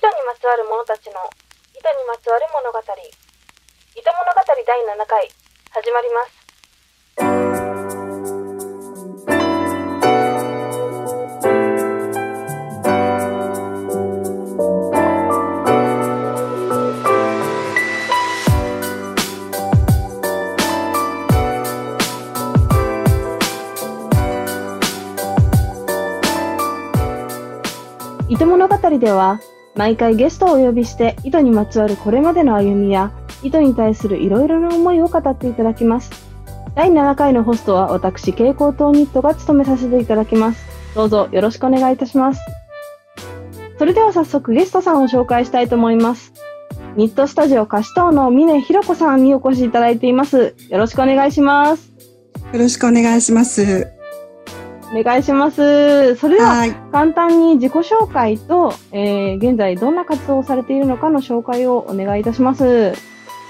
糸にまつわる者たちの糸にまつわる物語。糸物語第7回始まります。糸物語では毎回ゲストをお呼びして糸にまつわるこれまでの歩みや糸に対するいろいろな思いを語っていただきます。第7回のホストは私蛍光灯ニットが務めさせていただきます。どうぞよろしくお願いいたします。それでは早速ゲストさんを紹介したいと思います。ニットスタジオ貸し等の峰ひろ子さんにお越しいただいています。よろしくお願いします。よろしくお願いします。お願いしますそれでははい。簡単に自己紹介と、えー現在どんな活動をされているのかの紹介をお願いいたします。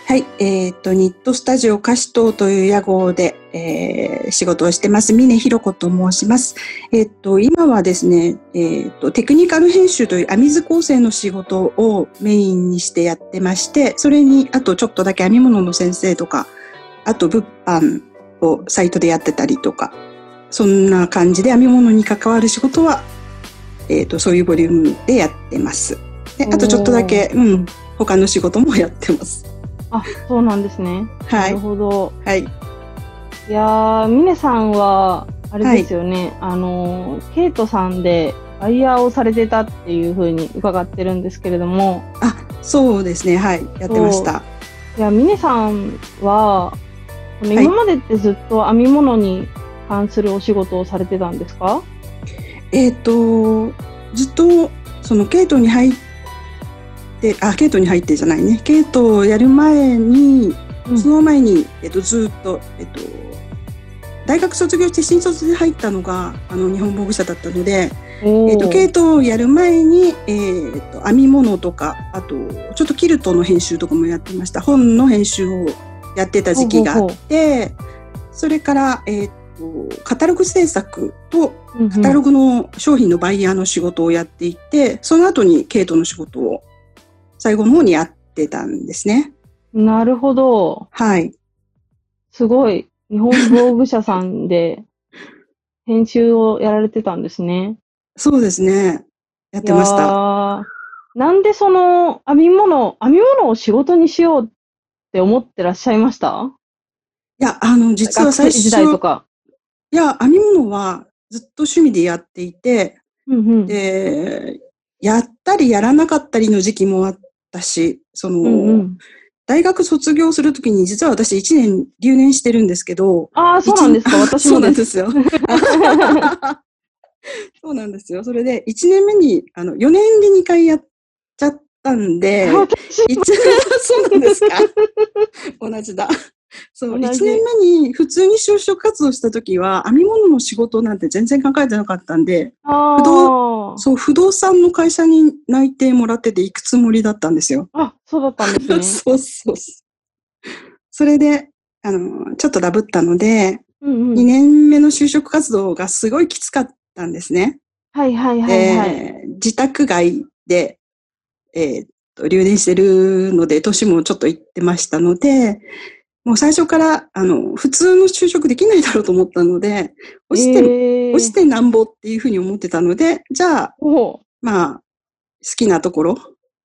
はい。えっ、と、ニットスタジオ貸し棟という屋号で、えー仕事をしてます。峰ひろ子と申します。えっ、と、今はですね、えっ、と、テクニカル編集という編み図構成の仕事をメインにしてやってまして、それに、あとちょっとだけ編み物の先生とか、あと物販をサイトでやってたりとか、そんな感じで編み物に関わる仕事は、えっ、と、そういうボリュームでやってます。であとちょっとだけ、うん、他の仕事もやってます。あ、そうなんですね。はないる。ほど。はい。いやー、峰さんは、あれですよね、あのー、ケイトさんでバイヤーをされてたっていうふうに伺ってるんですけれども、あ、そうですね。はい。やってました。いや、峰さんは、今までってずっと編み物に関するお仕事をされてたんですか？えっ、と、ずっと、その、ケイトに入って、あ、ケイトに入ってじゃないね。ケイトをやる前に、うんその前に、えっ、と、ずっと、えっ、と、大学卒業して新卒で入ったのが、あの、日本防具社だったので、えっ、と、ケイトをやる前に、えっ、と、編み物とか、あと、ちょっとキルトの編集とかもやってました。本の編集をやってた時期があって、それから、えっ、と、カタログ制作と、カタログの商品のバイヤーの仕事をやっていて、その後にケイトの仕事を最後の方にやってたんですね。なるほど。はい。すごい。日本防具社さんで編集をやられてたんですね。そうですね。やってました。ーなんでその編み物、編み物を仕事にしようって思ってらっしゃいました？いや、あの、実は最初、時代とか。いや、編み物はずっと趣味でやっていて、うんうん。で、やったりやらなかったりの時期もあったし、その、うんうん、大学卒業するときに実は私1年留年してるんですけど、ああ、そうなんですか？一私もそうなんで。ですすよ。そうなんですよ。それで、1年目に、あの、4年で2回やっちゃったんで、私一 そうなんですか？同じだ。そう、1同じ年目に普通に就職活動した時は、編み物の仕事なんて全然考えてなかったんで、あ不ーそう、不動産の会社に内定もらってて行くつもりだったんですよ。あ、そうだったんですね。そうそうそう。それで、あの、ちょっとダブったので、うんうん2年目の就職活動がすごいきつかったんですね。はいはいはいはい。で自宅外で、えーっと、留年してるので、年もちょっと行ってましたので、もう最初から、あの、普通の就職できないだろうと思ったので、落ちて、えー落ちてなんぼっていうふうに思ってたので、じゃあ、まあ、好きなところ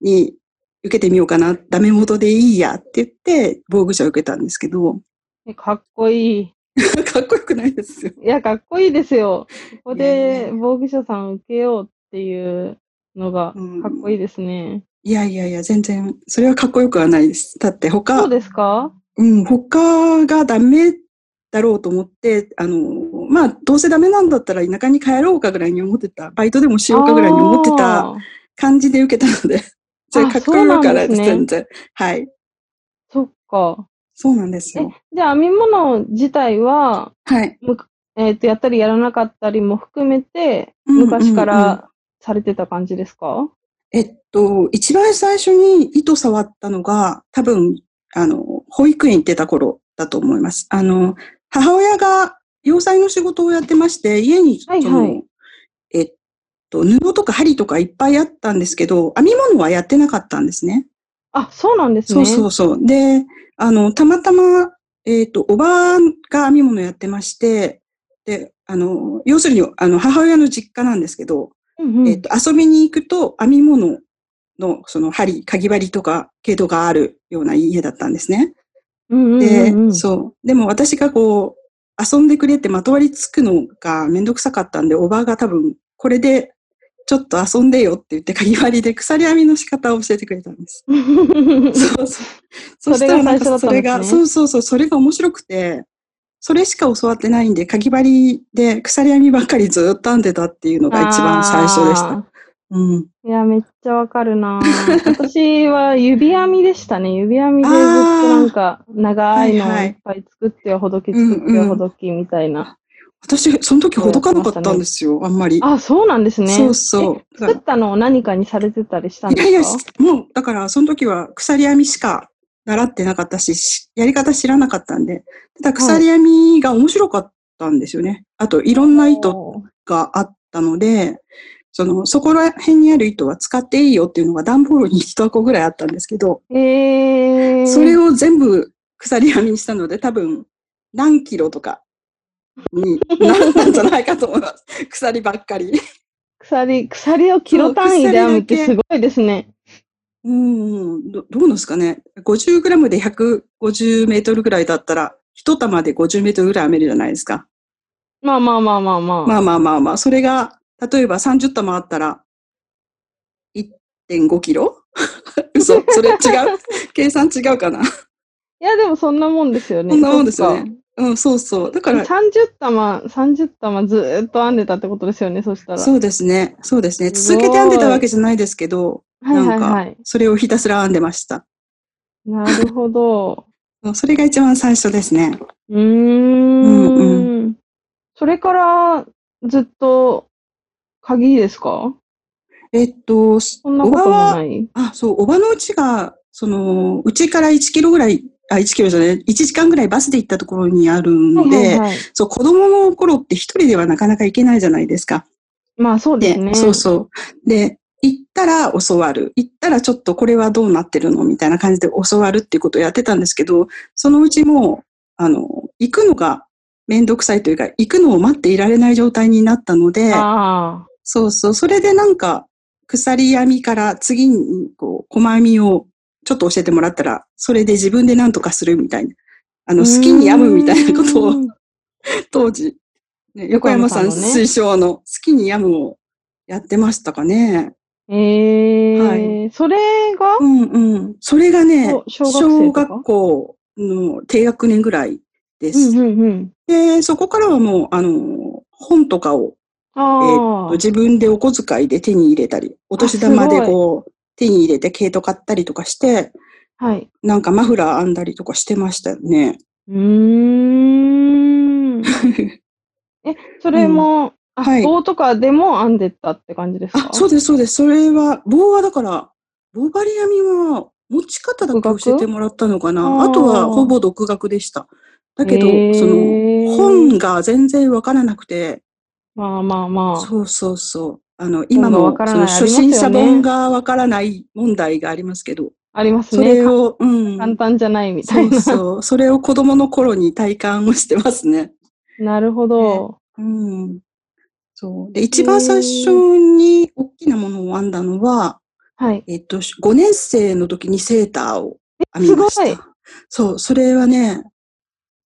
に受けてみようかな、ダメ元でいいやって言って、防具者を受けたんですけど、えかっこいい。かっこよくないですよ。いや、かっこいいですよ。ここでや防具者さん受けようっていうのがうんかっこいいですね。いやいやいや、全然、それはかっこよくはないです。だって他、そうですか？うん、他がダメだろうと思って、あの、まあ、どうせダメなんだったら田舎に帰ろうかぐらいに思ってた、バイトでもしようかぐらいに思ってた感じで受けたので、それかっこよくはないです、全然。はい。そっか。そうなんですえよ。、じゃあ編み物自体は、はい。むえっ、と、やったりやらなかったりも含めて、うんうんうん昔からされてた感じですか、えっと、一番最初に糸触ったのが、多分、あの、保育園行ってた頃だと思います。あの、母親が洋裁の仕事をやってまして、家に、はいはいえっと、布とか針とかいっぱいあったんですけど、編み物はやってなかったんですね。あ、そうなんですね。そうそうそう。で、あの、たまたま、えっ、と、おばが編み物やってまして、で、あの、要するに、あの、母親の実家なんですけど、うんうんえっ、と、遊びに行くと編み物の、その針、かぎ針とか、毛戸があるような家だったんですね。で、そう。でも私がこう、遊んでくれってまとわりつくのがめんどくさかったんで、おばが多分、これで、ちょっと遊んでよって言って、かぎ針で鎖編みの仕方を教えてくれたんです。そうそう。そそれがしたらなんか最初だったんですねそれが、そうそうそう、それが面白くて、それしか教わってないんで、かぎ針で鎖編みばっかりずっと編んでたっていうのが一番最初でした。うん。いや、めっちゃわかるな 私は指編みでしたね。指編みでずっとなんか長いのをはいはいいっぱい作ってはほどき作ってはほどきみたいな。私、その時ほどかなかったんですよ、あんまり。あ、そうなんですね。そうそう。え作ったのを何かにされてたりしたんいやいや、ですかもう、だから、その時は鎖編みしか習ってなかったし、しやり方知らなかったんで、ただ鎖編みが面白かったんですよね。あと、いろんな糸があったので、その、そこら辺にある糸は使っていいよっていうのが段ボールに一箱ぐらいあったんですけど、えー、それを全部鎖編みにしたので、多分、何キロとかになったんじゃないかと思います。鎖ばっかり。鎖、鎖をキロ単位で編むってすごいですね。うん、どどうなんですかね。50グラムで150メートルぐらいだったら、一玉で50メートルぐらい編めるじゃないですか。まあまあまあまあまあ。まあまあまあまあ、それが、例えば30玉あったら、1.5キロ？嘘それ違う？計算違うかな？いや、でもそんなもんですよね。そんなもんですよね。うん、そうそう。だから、30玉、30玉ずーっと編んでたってことですよね、そしたら。そうですね。そうですね。す続けて編んでたわけじゃないですけど、なんかはい。、それをひたすら編んでました。なるほど。それが一番最初ですね。うーん。うんそれからずっと鍵ですか？えっと、そんなこともない。あ、そう、おばのうちが、その、うちから1キロぐらい、あ、1キロじゃない、1時間ぐらいバスで行ったところにあるので、はいはいはい。そう、子供の頃って一人ではなかなか行けないじゃないですか。まあそうですね。そうそう。で、行ったら教わる。行ったらちょっとこれはどうなってるのみたいな感じで教わるっていうことをやってたんですけど、そのうちもう、あの、行くのがめんどくさいというか、行くのを待っていられない状態になったので、あそうそう。それでなんか、鎖編みから次に、こう、細編みをちょっと教えてもらったら、それで自分で何とかするみたいな。ああ。の、好きに編むみたいなことを当時、ね、横山さん推奨の好きに編むをやってましたかね。ええはそれが、うんうん。それがね、小小学生とか？学校の低学年ぐらいです。うんうんうん。で、そこからはもう、あの、本とかをえー自分でお小遣いで手に入れたり、お年玉でこう、手に入れて毛糸買ったりとかして、はい。なんかマフラー編んだりとかしてましたよね。うーん。え、それも、あ、はい棒とかでも編んでったって感じですか？あ、そうです、そうです。それは、棒はだから、棒針編みは持ち方だけ教えてもらったのかな。あとはほぼ独学でした。だけど、その、本が全然わからなくて、まあまあまあ。そうそうそう。あの、今も本がわ、からその初心者本がわからない問題がありますけど、ありますそね。れを、うん。簡単じゃないみたそいうな。そう。それを子供の頃に体感をしてますね。なるほど。うん。そう。で、一番最初に大きなものを編んだのは、はい。えっと、5年生の時にセーターを編みました。すごいそう、それはね、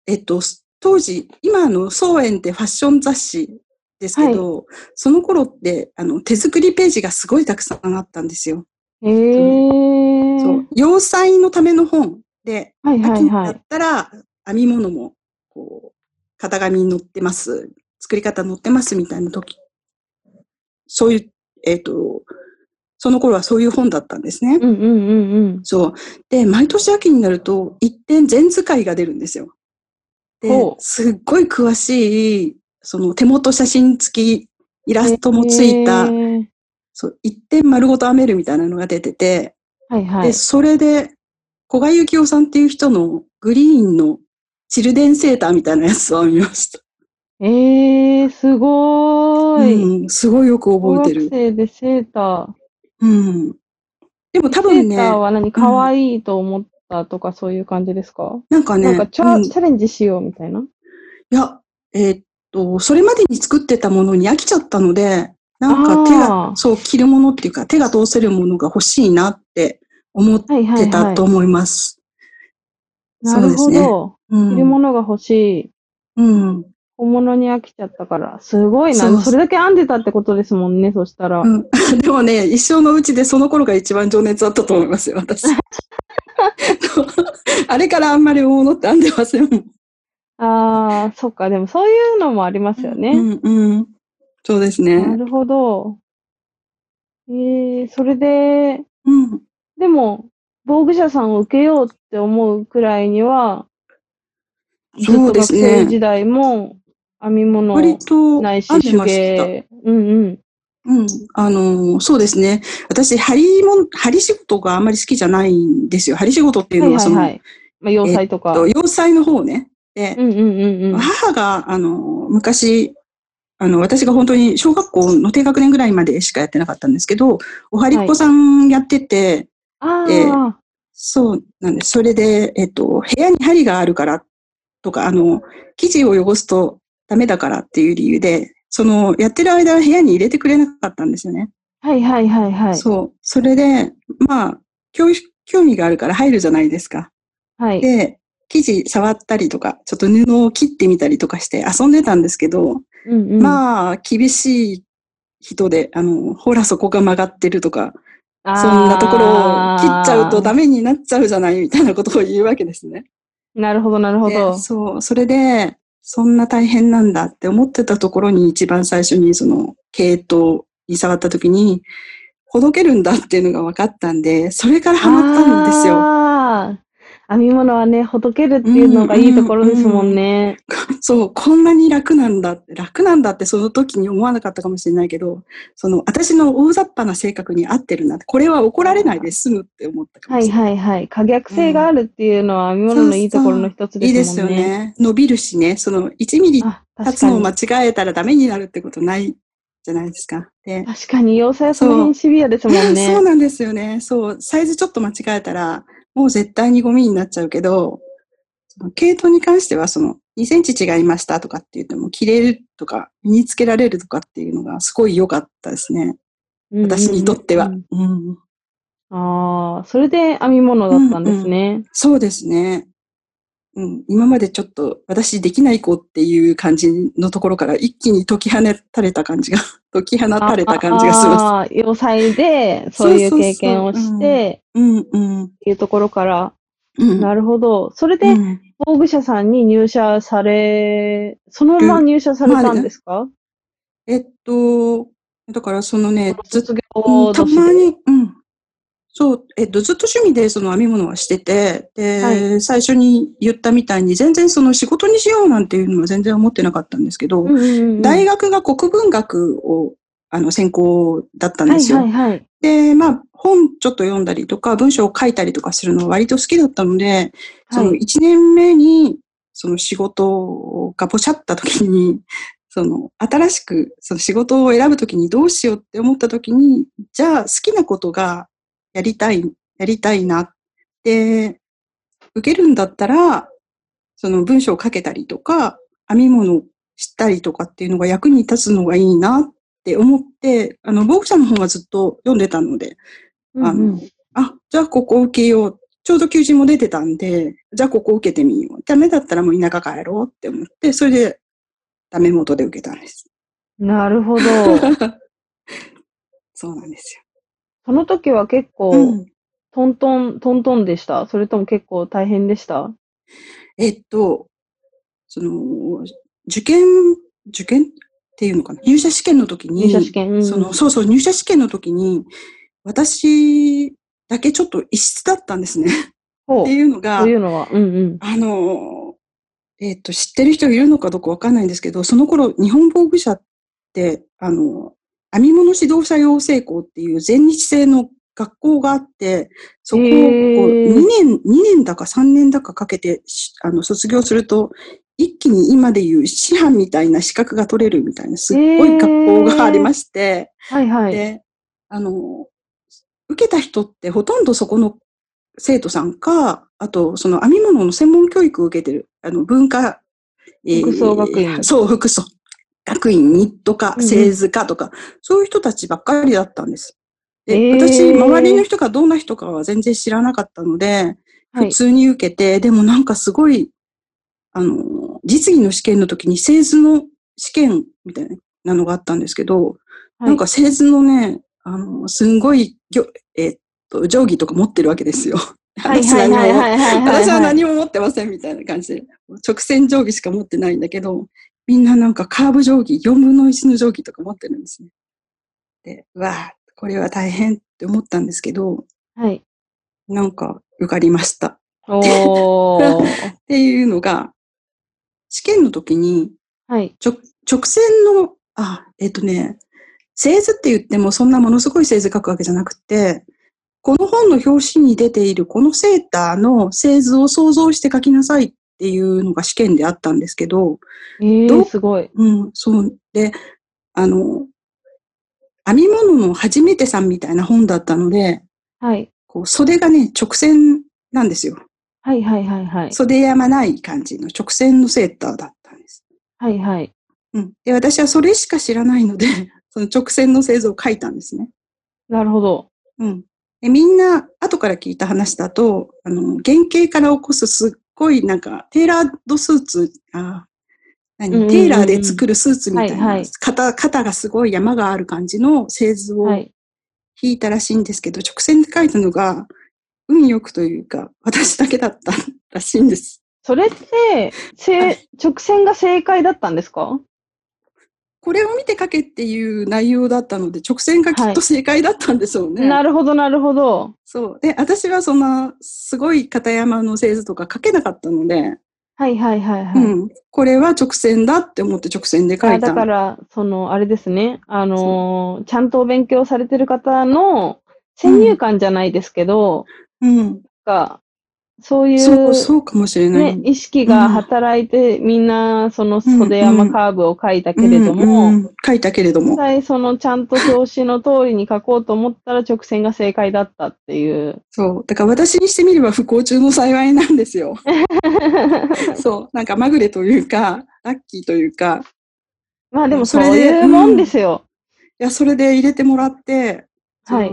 えっと、当時、今あの、総園ってファッション雑誌ですけど、その頃って、あの、手作りページがすごいたくさんあったんですよ。ええそう。洋裁のための本で、はいはい秋になっはい。たら、編み物も、こう、型紙に載ってます、作り方載ってますみたいな時、そういう、えっ、と、その頃はそういう本だったんですね。うんうんうんうん。そう。で、毎年秋になると、一点全使いが出るんですよ。ですっごい詳しい、その手元写真付き、イラストもついた、えーそう、一点丸ごと編めるみたいなのが出てて、で、はいはい。それで、古賀幸雄さんっていう人のグリーンのチルデンセーターみたいなやつを編みました。えー、すごーい。うん、すごいよく覚えてる。生でセーター。うん。でも多セ分ね、ーターは何可愛いと思ったとかそういう感じですか？なんかね、なんかチャ,、うんチャレンジしようみたいな？いや、えーっと、それまでに作ってたものに飽きちゃったので、なんか手あが、ーそう、着るものっていうか、手が通せるものが欲しいなって思っはいはいはいてたと。思います。なるほそうですねど。うん着るものが欲しい。うん。小物に飽きちゃったから。すごいな。それだけ編んでたってことですもんね、そしたら。うん、でもね、一生のうちでその頃が一番情熱あったと思いますよ、私。あれからあんまり大物って編んでませんもん。ああ、そっか。でもそういうのもありますよね。うん、うん。そうですなね。るほど。ええそれで、うん。でも、防具者さんを受けようって思うくらいには、そうですね生時代も編み物ないし手。芸。うんうん。うん。あのーそうですね。私、針も、針仕事があんまり好きじゃないんですよ。針仕事っていうはいのは、その、はいはい。まあ、洋裁とか。と洋裁の方ね。で、うんうんうんうん。母が、あの、昔、あの、私が本当に小学校の低学年ぐらいまでしかやってなかったんですけど、お針っ子さんやってて、あであ、そうなんです。それで、えっと、部屋に針があるからとか、あの、生地を汚すとダメだからっていう理由で、その、やってる間は部屋に入れてくれなかったんですよね。はいはいはいはい。そう。それで、まあ、興興味があるから入るじゃないですか。はい。で、生地触ったりとか、ちょっと布を切ってみたりとかして遊んでたんですけど、うんうん、まあ、厳しい人で、あの、ほらそこが曲がってるとか、そんなところを切っちゃうとダメになっちゃうじゃないみたいなことを言うわけですね。なるほどなるほどで。そう、それで、そんな大変なんだって思ってたところに一番最初にその、毛糸に触った時に、ほどけるんだっていうのが分かったんで、それからハマったんですよ。編み物はね、ほどけるっていうのがいいところですもんね。そう、こんなに楽なんだって、楽なんだってその時に思わなかったかもしれないけど、その、私の大雑把な性格に合ってるなって、これは怒られないで済むって思ったかもはいしれない。はいはい。可逆性があるっていうのは編み物のいいところの一ついいですすでもんね。よね。伸びるしね、その1ミリあ、立。つのを間違えたらダメになるってことないじゃないですか。で、確かに、要塞はその辺シビアですもん そうね。なんですよね。そう、サイズちょっと間違えたら、もう絶対にゴミになっちゃうけど、その毛糸に関しては、その2センチ違いましたとかって言っても、着れるとか、身につけられるとかっていうのがすごい良かったですね。うんうんうん私にとっては。うんうんああ、それで編み物だったんですね。そうですね。うん、今までちょっと私できない子っていう感じのところから一気に解き放たれた感じが、解き放たれた感じがします。ああ、要塞でそういう経験をして、うんうん。っていうところから、うん。なるほど。それで、うん防具者さんに入社され、そのまま入社されたんですか？えっと、だからそのね、ず業年で。まに、うん。そう、えっと、ずっと趣味でその編み物はしてて、で、は最初に言ったみたいに全然その仕事にしようなんていうのは全然思ってなかったんですけど、うんうんうん大学が国文学を、あの、専攻だったんですよ。はいはいはい。で、まあ、本ちょっと読んだりとか、文章を書いたりとかするのは割と好きだったので、そのはい1年目に、その仕事がポシャった時に、その新しくその仕事を選ぶ時にどうしようって思った時に、じゃあ好きなことがやりたい、やりたいなって、受けるんだったら、その文章を書けたりとか、編み物したりとかっていうのが役に立つのがいいなって思って、あの、ボークさんの本はずっと読んでたので、あうんうんの、あ、じゃあここ受けよう。ちょうど求人も出てたんで、じゃあここ受けてみよう。ダメだったらもう田舎帰ろうって思って、それでダメ元で受けたんです。なるほど。そうなんですその時は結構、よ。うん。トントン、トントンでした？それとも結構大変でした？えっと、その、受験、受験っていうのかな？入社試験の時に、入社試験。うんその、そうそう、入社試験の時に、私だけちょっと異質だったんですね。っていうのが、うのは、うんうん。あの、えっ、と、知ってる人いるのかどうかわかんないんですけど、その頃、日本防具社って、あの、編み物指導者養成校っていう全日制の学校があって、そこをこうへー2年、2年だか3年だかかけてし、あの、卒業すると一気に今でいう師範みたいな資格が取れるみたいな、すっごい学校がありまして、はいはい。で、あの、受けた人ってほとんどそこの生徒さんか、あと、その編み物の専門教育を受けてる、あの、文化、えー服装学院そう、服装。学院、ニット科、うんうん製図科とか、そういう人たちばっかりだったんです。で、へー私、周りの人がどんな人かは全然知らなかったので、はい。普通に受けて、でもなんかすごい、あの、実技の試験の時に製図の試験みたいなのがあったんですけど、はいなんか製図のね、あの、すんごいえーっと、定規とか持ってるわけですよ。は。私は何も持ってませんみたいな感じで、直線定規しか持ってないんだけど、みんななんかカーブ定規、4分の1の定規とか持ってるんですね。で、うわあこれは大変って思ったんですけど、はい。なんか受かりました。おー。っていうのが、試験の時にはい。直直線の、あ、えっ、とね、製図って言ってもそんなものすごい製図書くわけじゃなくて、この本の表紙に出ているこのセーターの製図を想像して書きなさいっていうのが試験であったんですけど、えー、すごい。うん、そう。で、あの、編み物の初めてさんみたいな本だったので、はい。こう袖がね、直線なんですよ。はいはいはいはい。袖山ない感じの直線のセーターだったんです。はいはい。うん。で、私はそれしか知らないので、その直線の製図を書いたんですね。なるほど。うん。で、みんな、後から聞いた話だと、あの、原型から起こすすっごいなんか、テーラードスーツ、あ何、テーラーで作るスーツみたいな、はいはい。肩、肩がすごい山がある感じの製図をはい。引いたらしいんですけど、直線で書いたのが、運よくというか、私だけだったらしいんです。それって、せはい。直線が正解だったんですか？これを見て書けっていう内容だったので、直線がきっと正解だったんでしょうね。なるほどなるほど。そう。で、私はそんな、すごい片山の製図とか書けなかったので、はいはいはいはい。うん。これは直線だって思って直線で書あいた。だから、その、あれですね。あのーちゃんとお勉強されてる方の先入観じゃないですけど、うん。がそういう、そう、かもしれない。ね、意識が働いて、みんな、その袖山カーブを書いたけれども、うんうん書いたけれども。実際、そのちゃんと表紙の通りに書こうと思ったら直線が正解だったっていう。そう。だから私にしてみれば不幸中の幸いなんですよ。そう。なんかまぐれというか、ラッキーというか、まあでもそうそれでいうもんですよ。いや、それで入れてもらって、はい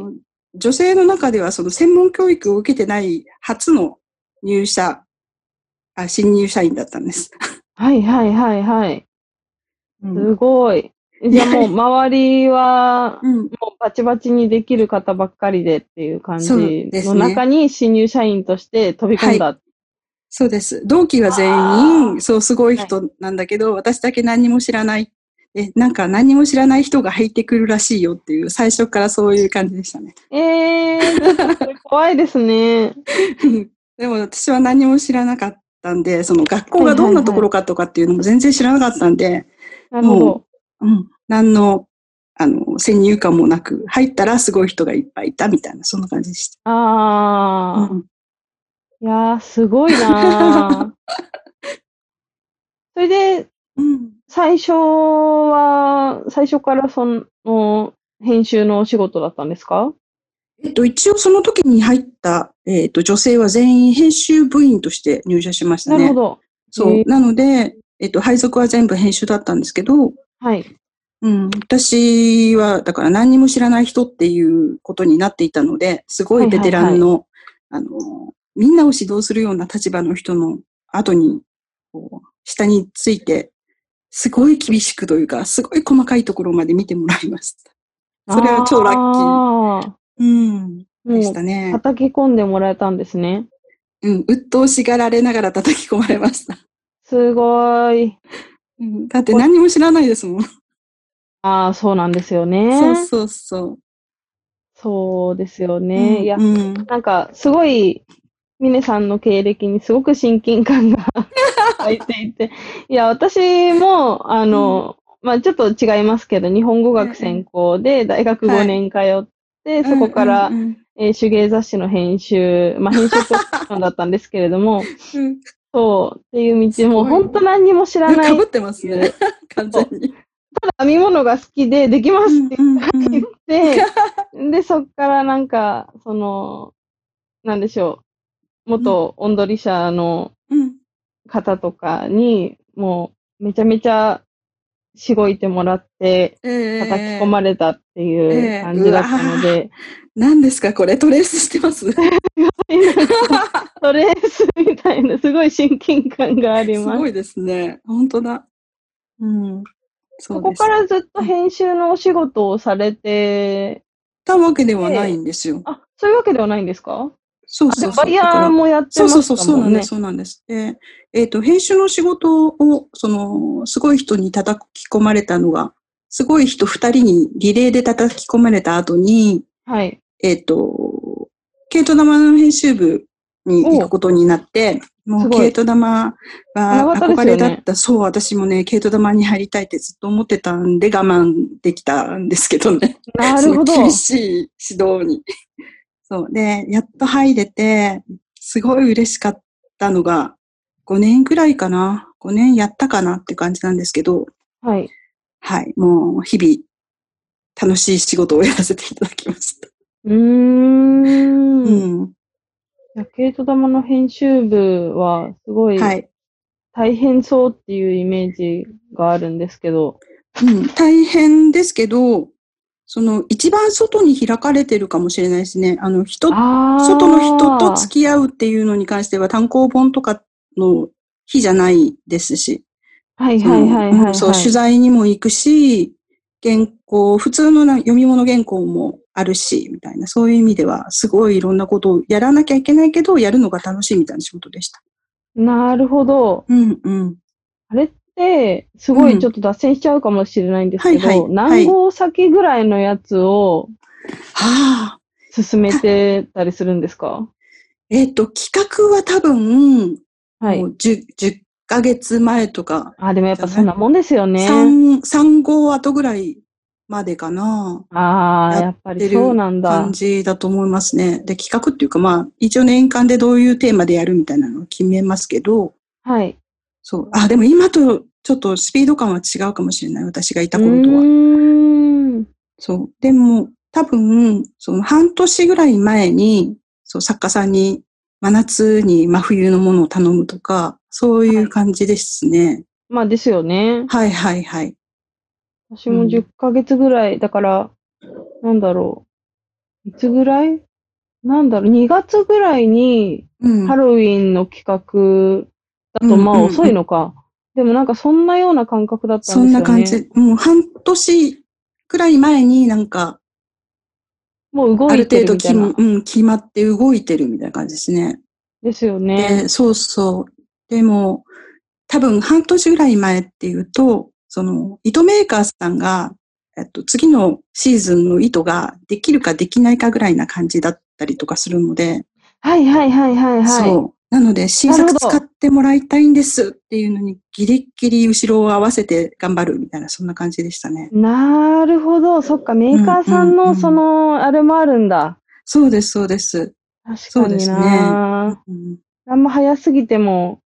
女性の中ではその専門教育を受けてない初の入社、あ新入社員だったんです。はいはいはいはい。うんすごい。じゃあもう周りは、うん、もうバチバチにできる方ばっかりでっていう感じの中に新入社員として飛び込んだ。そうです。同期は全あ員、そう、すごい人なんだけど、私だけ何も知らない。え、なんか何も知らない人が入ってくるらしいよっていう、最初からそういう感じでしたね。えー、怖いですね。でも私は何も知らなかったんで、その学校がどんなところかとかっていうのも全然知らなかったんで、なるほど。うん、何の、あの、先入観もなく、入ったらすごい人がいっぱいいたみたいな、そんな感じでした。ああ、うん。いやー、すごいなー。それで、うん。最初は、最初からその、編集のお仕事だったんですか？えっと、一応その時に入った、えっと、女性は全員編集部員として入社しましたね。なるほど。そうなので、えっと、配属は全部編集だったんですけど、はい。うん、私は、だから何にも知らない人っていうことになっていたので、すごいベテランの、あの、みんなを指導するような立場の人の後に、こう、下について、すごい厳しくというか、すごい細かいところまで見てもらいました。それは超ラッキーあうん。ーでしたね。叩き込んでもらえたんですね。うん、鬱陶しがられながら叩き込まれました。すごい。うん、だって何も知らないですもん。ああ、そうなんですよね。そうそうそう。そうですよね。うんいや、うん、なんか、すごい、ミネさんの経歴にすごく親近感が 入っていて、いや、私も、あの、まあちょっと違いますけど、日本語学専攻で大学5年通って、そこから、うんうん。えー手芸雑誌の編集、まあ編集ポジションだったんですけれども、うん。そう、っていう道も、本当何にも知らない。かぶってますね。完全に。編み物が好きで、できますってうんうん言って、で、そっからなんか、その、なんでしょう、元オンドリ社のうん。方とかに、もう、めちゃめちゃ、しごいてもらって、え叩き込まれたっていええう感じだったので、何ですかこれ？トレースしてます？す トレースみたいな、すごい親近感があります。ごいですね。本当だ。うん。そそうこ。からずっと編集のお仕事をされて、たわけではないんですよ。あ、そういうわけではないんですか？そうそうそう。バイヤーもやってそうまそうそう、そうしたもねなんんです、。そうなんです。で、えっ、と、編集の仕事を、その、すごい人に叩き込まれたのが、すごい人二人にリレーで叩き込まれた後に、はい。えっ、と、ケイト玉の編集部に行くことになって、もうケイト玉長はかったですよね憧れだった。そう、私もね、ケイト玉に入りたいってずっと思ってたんで我慢できたんですけどね。なるほど 厳しい指導に。そう。で、やっと入れて、すごい嬉しかったのが、5年くらいかな。5年やったかなって感じなんですけど、はい。はい。もう、日々、楽しい仕事をやらせていただきました。うーん。うん。いやケイト玉の編集部は、すごいはい。大変そうっていうイメージがあるんですけど。うん。大変ですけど、その、一番外に開かれてるかもしれないですね。あの、人。外の人と付き合うっていうのに関しては単行本とかの日じゃないですし。はいはいはいはい、そう、取材にも行くし、原稿、普通のな読み物原稿もあるし、みたいな、そういう意味では、すごいいろんなことをやらなきゃいけないけど、やるのが楽しいみたいな仕事でした。なるほど。うんうん。あれって、すごうんいちょっと脱線しちゃうかもしれないんですけど、はいはい何号先ぐらいのやつをはあ。進めてたりするんですか？えっ、と、企画は多分、はいも。う 10, 10ヶ月前とか、あ、でもやっぱそんなもんですよね。3、3号後ぐらいまでかな。ああ、ややっぱりそうなんだ感。じだと思いますね。で、企画っていうか、まあ、一応年間でどういうテーマでやるみたいなのを決めますけど、はい。そう。あ、でも今とちょっとスピード感は違うかもしれない。私がいた頃とうは。ーん。そう。でも、多分、その半年ぐらい前に、そう、作家さんに真夏に真冬のものを頼むとか、そういう感じですね。まあですよね。はい、はい、はい。私もうん10ヶ月ぐらい、だから、なんだろう。いつぐらい？なんだろう、2月ぐらいにうん。ハロウィンの企画だと、まあ遅いのか。でもなんかそんなような感覚だったそんんですよね。な感じ。もう半年くらい前になんか、もう動いある程度き、てるみたいな。うん、決まって動いてるみたいな感じですね。ですよね。で、そうそう。でも、多分半年ぐらい前っていうと、その、糸メーカーさんが、えっと、次のシーズンの糸ができるかできないかぐらいな感じだったりとかするので、はいはいはいはいはい。そう。なので、新作使ってもらいたいんですっていうのに、ギリッギリ後ろを合わせて頑張るみたいな、そんな感じでしたね。なるほど。そっか、メーカーさんのその、あれもあるんだ。そうです、そうです。確かにそうですねな。うん。あんま早すぎても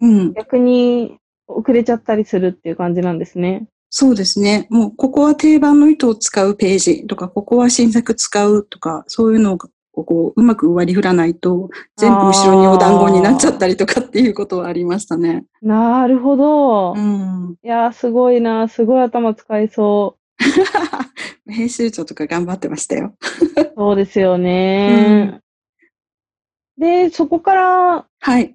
うん、逆に遅れちゃったりするっていう感じなんですね。そうですね。もう、ここは定番の糸を使うページとか、ここは新作使うとか、そういうのをこう、うまく割り振らないと、全部後ろにお団子になっちゃったりとかっていうことはありましたね。なるほど。うん。いやー、すごいな。すごい頭使いそ 編集長とか頑張ってましたよ。う。そうですよね。で、そこから、はい。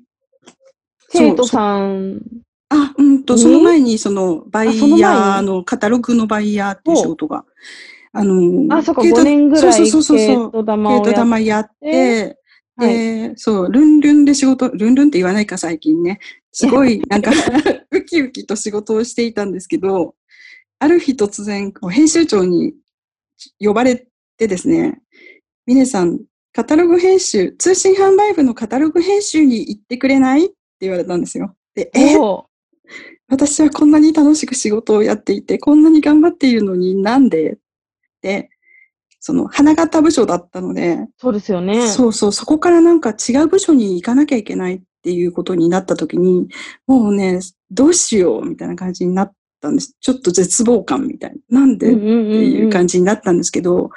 ケイトさん。あ、うんと、にその前に、その、バイヤーにの、カタログのバイヤーっていう仕事が、あの、あ、そっか、ケイト5年ぐらいそうそうそうそう。ケイトをやっ玉やって、はいで、そう、ルンルンで仕事、ルンルンって言わないか、最近ね。すごい、なんか、ウキウキと仕事をしていたんですけど、ある日突然、編集長に呼ばれてですね、ミネさん、カタログ編集、通信販売部のカタログ編集に行ってくれない？って言われたんですよ。で、え？お私はこんなに楽しく仕事をやっていて、こんなに頑張っているのになんでで、その、花形部署だったので、そうですよね。そうそう、そこからなんか違う部署に行かなきゃいけないっっていうことになった時に、もうね、どうしようみたいな感じになったんです。ちょっと絶望感みたいな。なんで？っていう感じになったんですけど、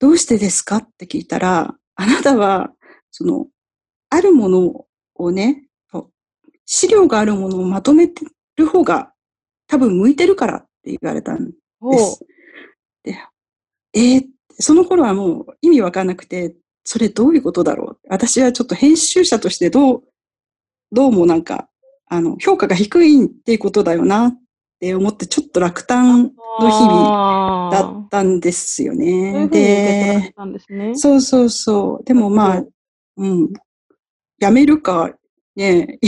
どうしてですかって聞いたら、あなたは、その、あるものをね、資料があるものをまとめてる方が多分向いてるからって言われたんです。で、えー、その頃はもう意味わかんなくて、それどういうことだろう？私はちょっと編集者としてどう、どうもなんか、あの、評価が低いっていうことだよなって思って、ちょっと落胆の日々だったんですよね。で、そうそうそう。でもまあ、うん、辞めるか、ね、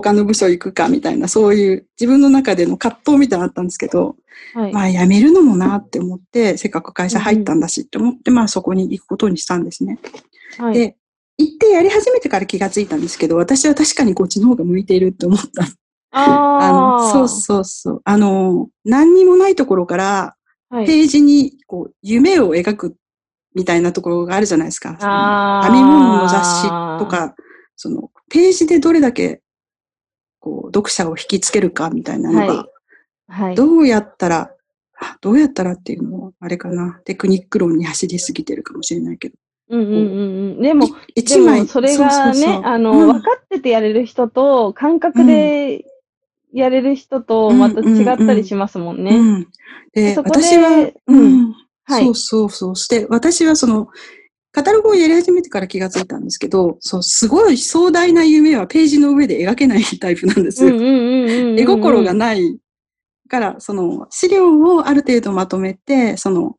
他の部署行くかみたいな、そういう自分の中での葛藤みたいなのあったんですけど、はい、まあ辞めるのもなって思って、せっかく会社入ったんだしって思って、うん、まあそこに行くことにしたんですね。はい、で、行ってやり始めてから気がついたんですけど、私は確かにこっちの方が向いているって思った。あ のそうそうそう。あの、何にもないところから、ページにこう夢を描くみたいなところがあるじゃないですか。編み物の雑誌とか、そのページでどれだけこう読者を引きつけるかみたいなのが、はい。はい、どうやったら、どうやったらっていうのは、あれかな、テクニック論に走りすぎてるかもしれないけど。うんうんうんうん。でも、一枚それがね、あの、うん、分かっててやれる人と、感覚でやれる人と、また違ったりしますもんね。で、私は、うん、はい、そうそうそう。して、私はその、カタログをやり始めてから気がついたんですけど、そう、すごい壮大な夢はページの上で描けないタイプなんですよ。絵心がないから、その資料をある程度まとめて、その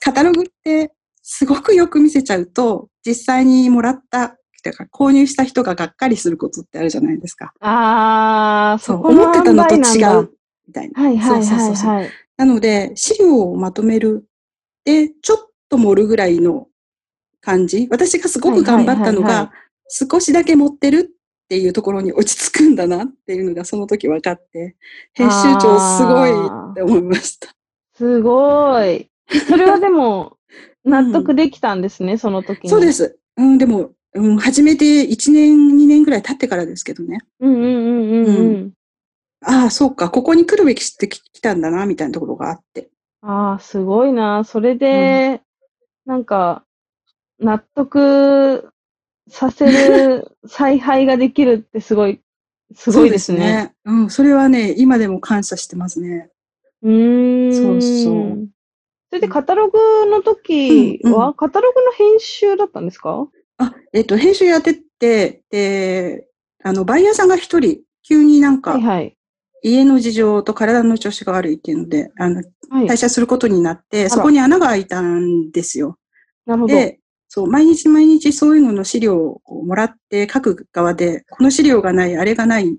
カタログってすごくよく見せちゃうと、実際にもらった、か購入した人ががっかりすることってあるじゃないですか。ああ、そう、思ってたのと違う、みたいな。はいはいはい、はい、なので、資料をまとめる。で、ちょっと盛るぐらいの感じ？私がすごく頑張ったのが、少しだけ持ってるっていうところに落ち着くんだなっていうのがその時分かって、編集長すごいって思いました。すごい。それはでも、納得できたんですね、うん、その時に。そうです。うん、でも、うん、始めて1年、2年ぐらい経ってからですけどね。うんうんうんうん、うん。ああ、そうか、ここに来るべきしてきたんだな、みたいなところがあって。ああ、すごいな。それで、うん、なんか、納得させる 采配ができるってすごい、すごいですね。すねうん、それはね、今でも感謝してますね。うん。そうそう。それでカタログの時は、うんうん、カタログの編集だったんですか？あ、えっ、と、編集やってて、で、あの、バイヤーさんが一人、急になんか、はいはい、家の事情と体の調子が悪いっていうので、あの、はい、退社することになって、そこに穴が開いたんですよ。なるほど。で、そう、毎日毎日そういうのの資料をもらって書く側で、この資料がない、あれがない、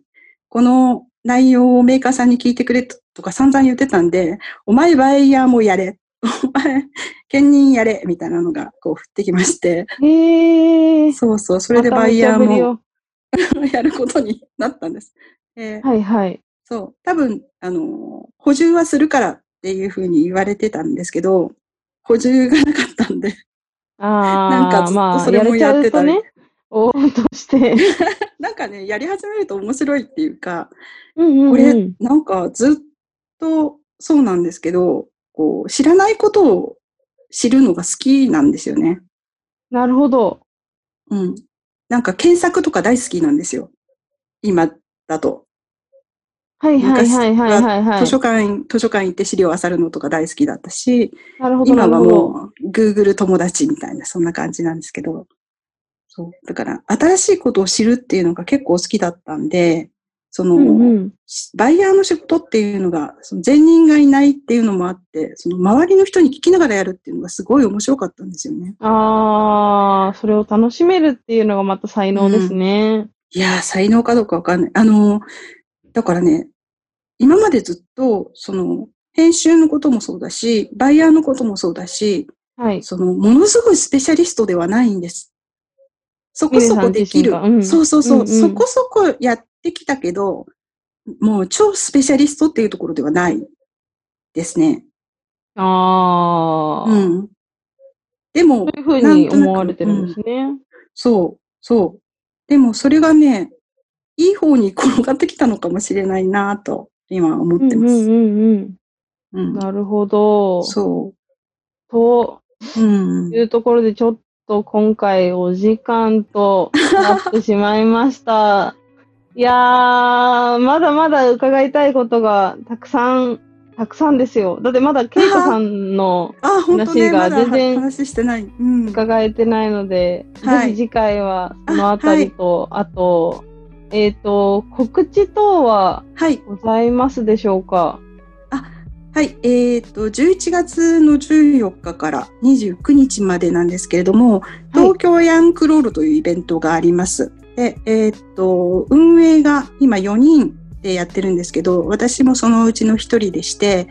この内容をメーカーさんに聞いてくれとか散々言ってたんで、お前バイヤーもやれ。お前、兼任やれ。みたいなのがこう降ってきまして。へそうそう、それでバイヤーも やることになったんです。えー、はいはい。そう、多分、あの、補充はするからっていうふうに言われてたんですけど、補充がなかったんであなんかずっとそれもやってたり。まあ、ね、おーとして。なんかね、やり始めると面白いっていうか、うんうんうん、これ、なんかずっとそうなんですけど、こう、知らないことを知るのが好きなんですよね。なるほど。うん。なんか検索とか大好きなんですよ。今だと。はいはいはいはいはい、はい、図書館、図書館行って資料漁るのとか大好きだったし、なるほど今はもう Google 友達みたいな、そんな感じなんですけど、そう。だから、新しいことを知るっていうのが結構好きだったんで、その、うんうん、バイヤーの仕事っていうのが、その前人がいないっていうのもあって、その周りの人に聞きながらやるっていうのがすごい面白かったんですよね。ああ、それを楽しめるっていうのがまた才能ですね。うん、いや才能かどうかわかんない。あの、だからね、今までずっと、その、編集のこともそうだし、バイヤーのこともそうだし、はい、その、ものすごいスペシャリストではないんです。そこそこできる。うん、そうそうそう、うんうん、そこそこやってきたけど、もう超スペシャリストっていうところではないですね。ああ。うん。でも、そういうふうに思われてるんですね。うん、そう、そう。でもそれがね、いい方に転がってきたのかもしれないなと、今思ってます。うんうんうんううんん。なるほど。そとう。うん。いうところで、ちょっと今回お時間となってしまいました。いやー、まだまだ伺いたいことがたくさん、たくさんですよ。だってまだケイトさんの話が全然話してない。うん。伺えてないので、はいぜひ次回はそのあたりと、あ,、と、えっ、と、告知等ははい。ございますでしょうか？はい。えっ、と、11月の14日から29日までなんですけれども、東京ヤンクロールというイベントがあります。で、えっ、と、運営が今4人でやってるんですけど、私もそのうちの1人でして、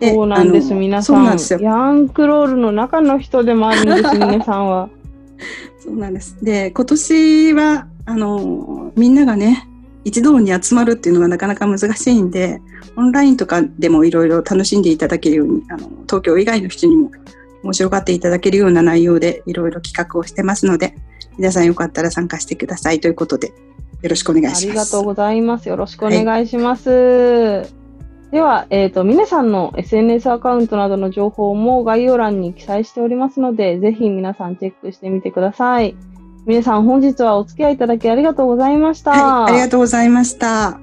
でそうなんです、皆さ。そうなんんですよ。ヤンクロールの中の人でもあるんです、皆さんは。そうなんです。で、今年は、あの、みんながね、一堂に集まるっていうのがなかなか難しいんで、オンラインとかでもいろいろ楽しんでいただけるように、あの、東京以外の人にも面白がっていただけるような内容でいろいろ企画をしてますので、皆さんよかったら参加してくださいということで、よろしくお願いあします。りがとうございます。よろしくお願いします。では、えっ、と、皆さんの SNS アカウントなどの情報も概要欄に記載しておりますので、ぜひ皆さんチェックしてみてください。皆さん本日はお付き合いいただきありがとうございました。はい、ありがとうございました。